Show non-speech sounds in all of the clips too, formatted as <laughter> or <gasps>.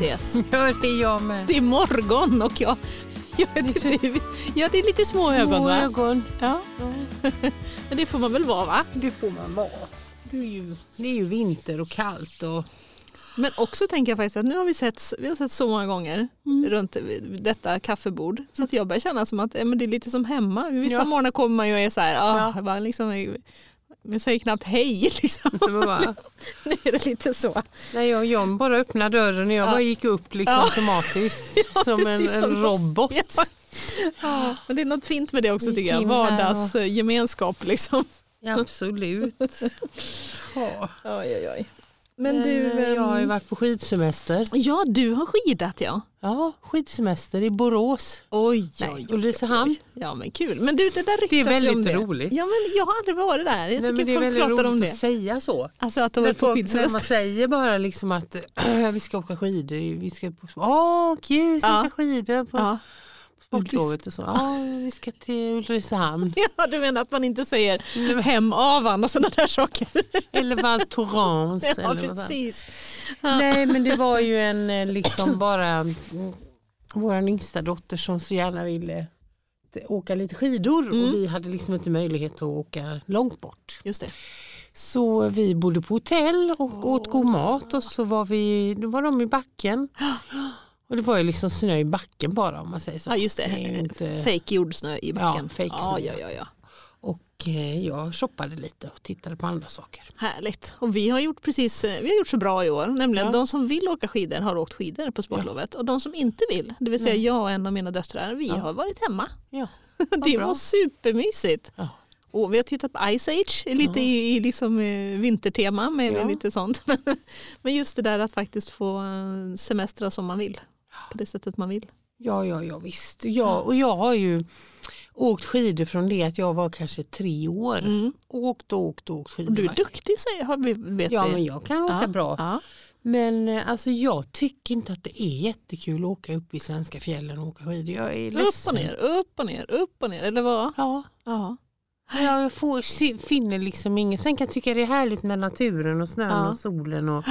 ses. <laughs> Ja, det är jag med. Det är morgon och jag, jag inte, ja, det är lite små ögon va? ögon. Ja. <laughs> Men det får man väl vara va? Det får man vara. Det är, ju, det är ju vinter och kallt. Och, Men också tänker jag faktiskt att nu har vi sett, vi har sett så många gånger runt detta kaffebord så att jag börjar känna som att men det är lite som hemma. Vissa Ja. morgnar kommer man ju och är så här, ah, Ja. liksom, jag säger knappt hej <laughs> liksom. bara, <laughs> Nu är det lite så. när jag och John bara öppnade dörren och jag Ja. bara gick upp liksom automatiskt <laughs> Ja, som en, precis som- en robot. Ja. Ja, men det är något fint med det också tycker jag. Vardagsgemenskap liksom. Absolut. Ja. Oj, oj, oj. Men, Men, du, eh, jag har ju ehm, varit på skidsemester. ja du har skidat ja. Ja, skidsemester i Borås. Oj, Nej, oj, oj, Ulricehamn. Ja men kul. Men du det där ryktas Det är väldigt det. roligt. Ja men jag har aldrig varit där. Jag Nej, tycker men det är folk pratar om det. att säga så. Alltså att de När, var på när man skidsemester. säger bara liksom att <clears throat> vi ska åka skidor, vi ska på, åh kul, vi ska åka skidor på Ja. Sportlovet och så. Ja, vi ska till Ulricehamn. <laughs> ja, du menar att man inte säger hem avan och sådana där saker. <laughs> Eller Val Thorens. Ja eller precis. Nej men det var ju en eh, liksom <clears throat> bara mm, vår yngsta dotter som så gärna ville åka lite skidor Mm. och vi hade liksom inte möjlighet att åka långt bort. Just det. Så vi bodde på hotell och åt god mat och så var vi, då var de i backen. <gasps> Och det var ju liksom snö i backen bara om man säger så. Ja just det. Det ju inte- Fake jordsnö i backen. Ja, fake ja, snö. ja, ja, ja. Och eh, jag shoppade lite och tittade på andra saker. Härligt. Och vi har gjort precis, eh, vi har gjort så bra i år. Nämligen Ja. de som vill åka skidor har åkt skidor på sportlovet. Och de som inte vill, det vill säga Nej. jag och en av mina döttrar, vi Ja. har varit hemma. Ja, <laughs> det bra. var supermysigt. Ja. Och vi har tittat på Ice Age, lite Ja. i, i liksom, eh, vintertema med Ja. lite sånt. <laughs> Men, men just det där att faktiskt få eh, semestra som man vill. På det sättet man vill. ja, ja, ja visst. Ja, och jag har ju åkt skidor från det att jag var kanske tre år. Mm. Åkt och åkt och åkt skidor. Du är duktig säger vi- vet Ja vi. men jag kan åka Ja, bra. Ja. Men eh, alltså, jag tycker inte att det är jättekul att åka upp i svenska fjällen och åka skidor. Jag är Upp och ner, upp och ner, upp och ner. Eller vad? Ja, Ja. jag får, finner liksom inget. Sen kan jag tycka det är härligt med naturen och snön Ja. och solen. Och,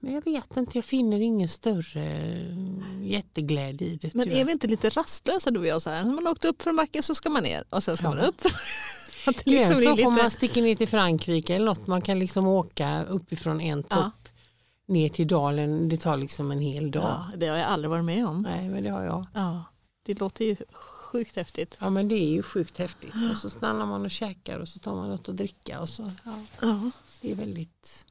men jag vet inte, jag finner ingen större eh, jätteglädje i det. Men tyvärr. är vi inte lite rastlösa du och jag? Så här? När man åkt upp för en backe så ska man ner och sen ska Ja. man upp. <laughs> Att liksom blir sak om lite... man sticker ner till Frankrike eller något. Man kan liksom åka uppifrån en Ja. topp ner till dalen. Det tar liksom en hel dag. Ja, det har jag aldrig varit med om. Nej men det har jag. Ja, det låter ju sjukt häftigt. Ja men det är ju sjukt häftigt. Och så stannar man och käkar och så tar man något att dricka. Och så, ja, Ja. det är väldigt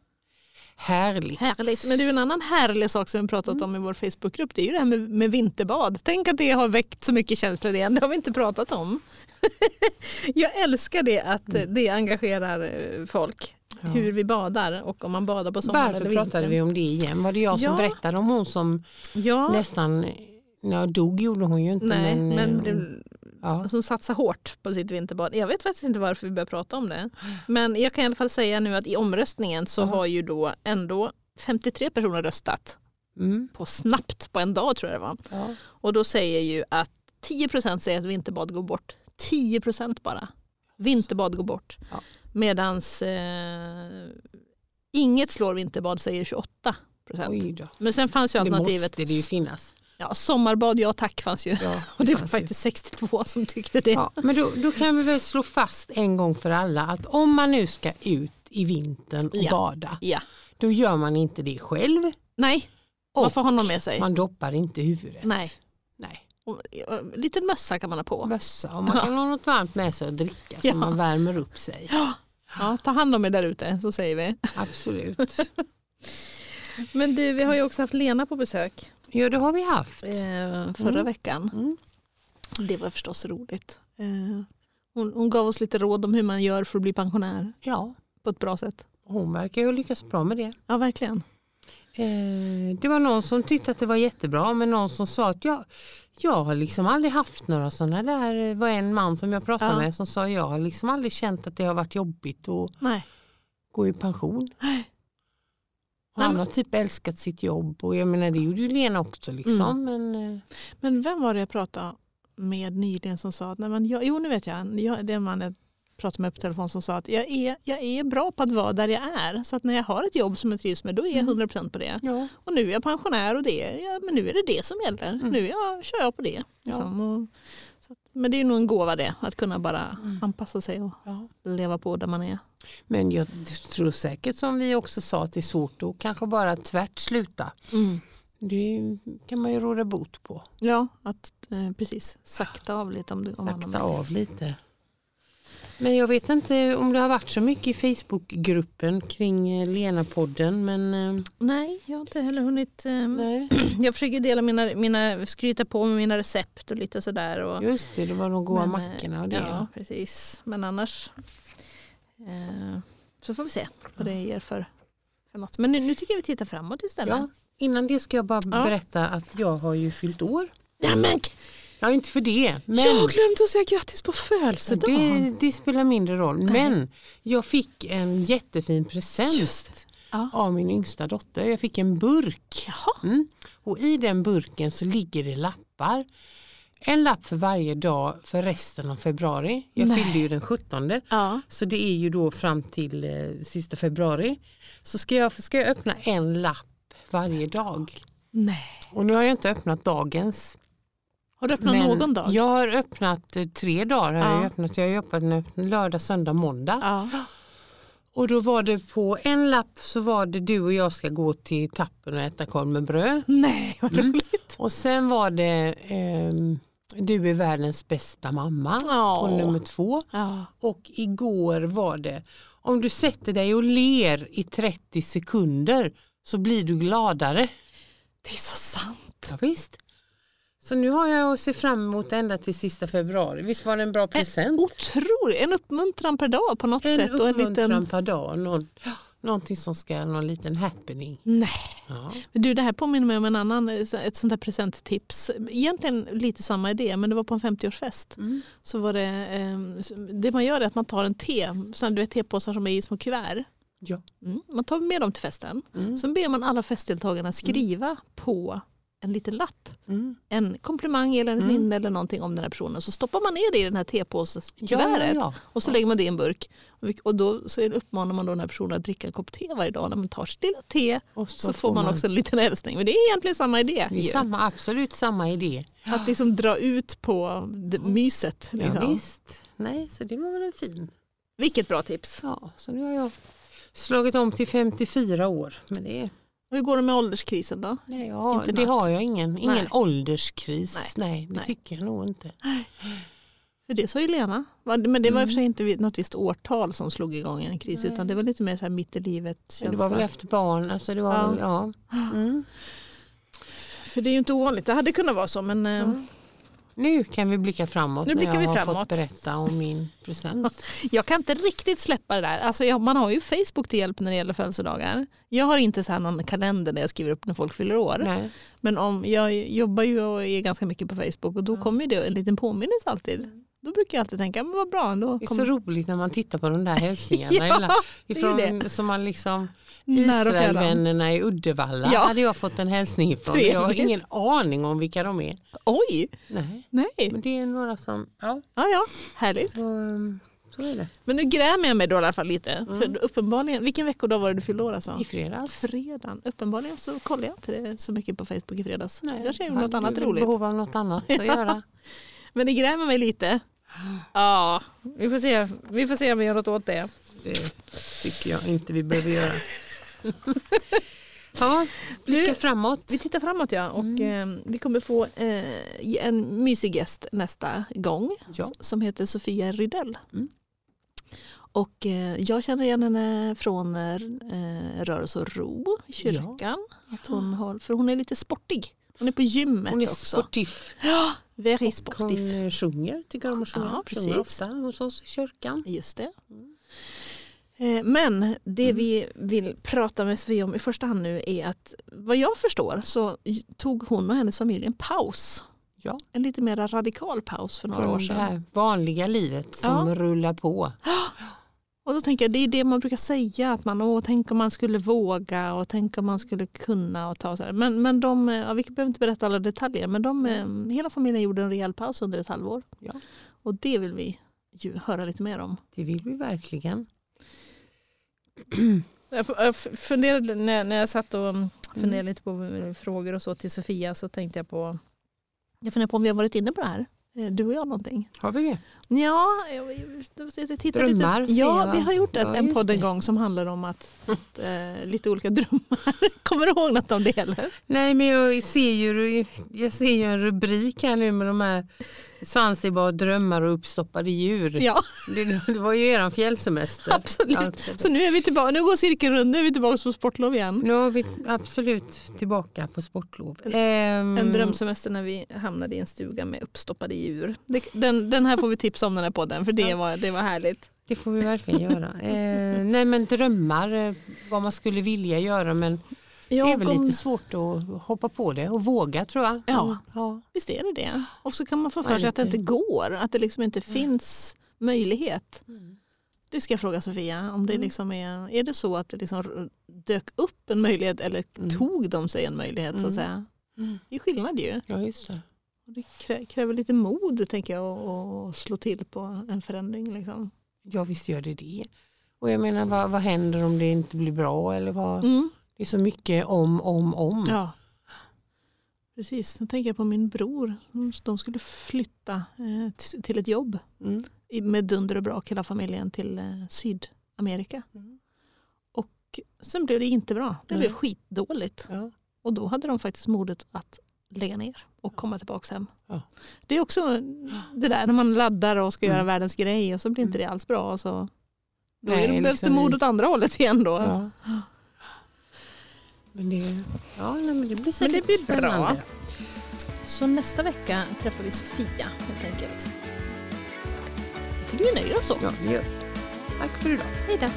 härligt. Härligt. Men du, en annan härlig sak som vi pratat om i vår Facebookgrupp det är ju det här med, med vinterbad. Tänk att det har väckt så mycket känslor igen. Det har vi inte pratat om. <laughs> jag älskar det att eh, det engagerar eh, folk. Ja. Hur vi badar och om man badar på sommaren Varför eller pratade vintern. vi om det igen? Var det jag som Ja. berättade om hon som Ja, nästan, ja, dog gjorde hon ju inte. nej, men, men, eh, det- ja. som satsar hårt på sitt vinterbad. Jag vet faktiskt inte varför vi börjar prata om det. Men jag kan i alla fall säga nu att i omröstningen så Ja. har ju då ändå 53 personer röstat Mm, på snabbt på en dag tror jag det var. ja. Och då säger ju att 10% säger att vinterbad går bort. 10% bara. Vinterbad går bort. Ja. Medans eh, inget slår vinterbad säger 28 Oj då. Men sen fanns ju Det alternativet måste det ju finnas. Ja, sommarbad, ja tack fanns ju. Ja, <laughs> Och det var faktiskt 62 som tyckte det. Ja, men då, då kan vi väl slå fast en gång för alla att om man nu ska ut i vintern och Ja. bada, Ja. då gör man inte det själv Nej, och man får någon med sig. man doppar inte huvudet. Nej. Nej. Och, och, liten mössa kan man ha på. Mössa och man kan ha något varmt med sig att dricka så Ja. man värmer upp sig. Ja, ta hand om er där ute, så säger vi. Absolut. <laughs> Men du, vi har ju också haft Lena på besök Ja, det har vi haft. eh, förra Mm. veckan. Mm. Det var förstås roligt. Eh, hon, hon gav oss lite råd om hur man gör för att bli pensionär Ja, på ett bra sätt. hon verkar ju ha lyckats bra med det. Ja, verkligen. Eh, det var någon som tyckte att det var jättebra men någon som sa att jag, jag har liksom aldrig haft några sådana där, det var en man som jag pratade Ja. med som sa jag har liksom aldrig känt att det har varit jobbigt att Nej. gå i pension. Nej. Och han har typ älskat sitt jobb och jag menar det gjorde ju Lena också liksom. Men, eh, Men vem var det jag pratade med nyligen som sa att nej, men jag, jo nu vet jag, jag det man är pratade med på telefon som sa att jag är, jag är bra på att vara där jag är. Så att när jag har ett jobb som jag trivs med då är jag 100% på det. Ja. Och nu är jag pensionär och det, är- ja, men nu är det det som gäller. Mm. Nu är jag, kör jag på det. Liksom. Och, så att, men det är nog en gåva det, att kunna bara anpassa sig och Ja. leva på där man är. Men jag tror säkert som vi också sa att det är svårt att kanske bara tvärt sluta. Det kan man ju råda bot på. Ja, att eh, precis sakta av lite om, du, om man Sakta av lite. Men jag vet inte om det har varit så mycket i Facebookgruppen kring eh, Lena-podden. Men eh, Nej, jag har inte heller hunnit. Eh, nej. <clears throat> jag försöker dela mina, mina, skryta på med mina recept och lite sådär. Och, just det, det var de goda Men, mackorna och det. Ja, precis. Men annars eh, så får vi se vad det ger för, för något. Men nu, nu tycker jag vi tittar framåt istället. Ja, innan det ska jag bara Ja. berätta att jag har ju fyllt år. Ja, men, Ja, inte för det. Men Jag har glömt att säga grattis på födelsedagen. det, det spelar mindre roll. Men jag fick en jättefin present Ja. av min yngsta dotter. Jag fick en burk. Mm. Och i den burken så ligger det lappar. En lapp för varje dag för resten av februari. Jag Nej. fyllde ju den 17. Ja. Så det är ju då fram till eh, sista februari. Så ska jag, ska jag öppna en lapp varje dag. Nej. Och nu har jag inte öppnat dagens. Har du öppnat Men någon dag? Jag har öppnat eh, tre dagar. Har jag, Ja. öppnat. jag har öppnat lördag, söndag, måndag. Ja. Och då var det på en lapp så var det du och jag ska gå till tappen och äta korv med bröd. Nej, vad Mm. roligt. Och sen var det ehm, du är världens bästa mamma Ja. på nummer två. Ja. Och igår var det om du sätter dig och ler i 30 sekunder så blir du gladare. Det är så sant. Ja, visst. Så nu har jag att se fram emot ända till sista februari. Visst var det en bra present? Otroligt. En uppmuntran per dag på något En sätt. Och en liten... per dag. Någon, någonting som ska, någon liten happening. Nej. Ja. Men Du, det här påminner mig om en annan, ett sånt där presenttips. Egentligen lite samma idé, men det var på en 50-årsfest. Mm. Så var det, eh, det man gör är att man tar en te, sån, du vet tepåsar som är i små kuvert. Ja. Mm. Man tar med dem till festen. Mm. Så ber man alla festdeltagarna skriva på en liten lapp. Mm. En komplimang eller en Mm. minne eller någonting om den här personen. Så stoppar man ner det i den här Ja, tepåseskuvertet. ja, ja. Och så lägger man det i en burk. Och då så uppmanar man då den här personen att dricka en kopp te varje dag. När man tar sitt lilla te Och så, får man också en liten hälsning. Men det är egentligen samma idé. Är ju. samma, absolut samma idé. Att liksom dra ut på myset. Ja, Liksom. visst. Nej, så det var väl en fin. Vilket bra tips. Ja, så nu har jag slagit om till 54 år. Men det, Och hur går det med ålderskrisen då? nej, ja, Inte det har jag ingen. Ingen Nej. ålderskris. Nej, det Nej. tycker jag nog inte. För det sa ju Lena. Men det var i och för sig Mm. inte något visst årtal som slog igång en kris Nej. utan det var lite mer så här mitt i livet Det känsla. var väl efter barn. Alltså det var Ja. Väl, ja. Mm. För det är ju inte ovanligt. Det hade kunnat vara så men eh, Mm. Nu kan vi blicka framåt Nu blickar när jag vi har framåt. fått berätta om min present. <laughs> jag kan inte riktigt släppa det där. Alltså, jag, man har ju Facebook till hjälp när det gäller födelsedagar. Jag har inte så här någon kalender där jag skriver upp när folk fyller år. Nej. Men om, jag jobbar ju och är ganska mycket på Facebook och då kommer det en liten påminnelse alltid. Då brukar jag alltid tänka, men vad bra. Då Det är så roligt när man tittar på de där hälsningarna. <laughs> Ja, ifrån, det. Som man liksom. Israelvännerna i Uddevalla Ja. hade jag fått en hälsning ifrån. Jag har ingen aning om vilka de är. Oj, Nej. nej. Men det är några som, ja, Ja, ja, härligt. så, um, så är det. Men nu grämer jag mig då i alla fall lite. För uppenbarligen, vilken veckodag var det du fyllde år alltså? I fredags. Fredagen. Uppenbarligen så kollade jag inte det så mycket på Facebook i fredags. Nej, jag hade något annat roligt. behov av något annat att <laughs> göra. Men det grämer mig lite. Ja, vi får se, vi får se om vi gör något åt det. Det tycker jag inte vi behöver göra. ja, blicka framåt. Vi tittar framåt ja och Mm. eh, vi kommer få eh, en mysig gäst nästa gång Ja. som heter Sofia Rydell. Mm. Och eh, jag känner igen henne från eh, Rörelse och ro, kyrkan. Att hon har, för hon är lite sportig. Hon är på gymmet Hon är också. sportiv. Very Hon sportiv. eh, sjunger, tycker om att sjunga. Ja, sjunger precis. ofta hos oss i kyrkan. Just det. Eh, Men det vi vill prata med Sofia om i första hand nu är att vad jag förstår så tog hon och hennes familj en paus. Ja. En lite mer radikal paus för några år Från det sedan. här vanliga livet som Ja. rullar på. Och då tänker jag, det är det man brukar säga, att man, åh, tänk om man skulle våga och tänk om man skulle kunna. och ta så här. Men, men de, ja, vi behöver inte berätta alla detaljer, men de, eh, hela familjen gjorde en rejäl paus under ett halvår. Ja. Och det vill vi ju höra lite mer om. Det vill vi verkligen. Jag funderade, när, när jag satt och funderade lite på eh, frågor och så till Sofia så tänkte jag på jag funderar på om vi har varit inne på det här, eh, du och jag någonting. Har vi det? Ja, jag, jag, tittar Drömmar, lite. Ja, vi har gjort ett, Ja, en podd en gång som handlar om att, att eh, lite olika <laughs> drömmar. Kommer du ihåg något om det eller? Nej men jag ser ju, jag ser ju en rubrik här nu med de här Zanzibar drömmar och uppstoppade djur. Ja, Det, det var ju eran fjällsemester. absolut. Ja, Så nu är vi tillbaka, nu går cirkeln runt, nu är vi tillbaka på sportlov igen. Nu är vi absolut tillbaka på sportlov. Ehm, En drömsemester när vi hamnade i en stuga med uppstoppade djur. Den, den här får vi tipsa om den här podden för det var, det var härligt. Det får vi verkligen göra. Eh, nej men drömmar, eh, vad man skulle vilja göra men det är väl om- lite svårt att hoppa på det och våga tror jag. Ja. ja. Visst är det det. Och så kan man få Ja, för sig att det inte går, att det liksom inte finns möjlighet. Det ska jag fråga Sofia, om det Mm. liksom är, är det så att det liksom dök upp en möjlighet eller Mm. tog de sig en möjlighet så att Mm. säga? Mm. Det är skillnad ju. ja, just det. Och Det krä- kräver lite mod tänker jag att slå till på en förändring. Liksom. Ja visst gör det det. Och jag menar vad, vad händer om det inte blir bra eller vad? Mm. Det är så mycket om, om, om. Ja. Precis, nu tänker jag på min bror. De skulle flytta eh, till ett jobb Mm. med dunder och brak hela familjen till eh, Sydamerika. Mm. Och sen blev det inte bra. Det Nej. blev skitdåligt. Ja. Och då hade de faktiskt modet att lägga ner och komma tillbaka hem. Ja. Det är också det där när man laddar och ska Mm. göra världens grej och så blir inte det alls bra. Och så, då Nej, det, behövs det liksom mod åt andra hållet igen då. Ja. Men det, ja, nej, men det blir Men säkert det blir bra. spännande. Så nästa vecka träffar vi Sofia helt enkelt. Jag tycker vi nöjer oss så. Ja, det gör vi. Tack för idag. Hej då.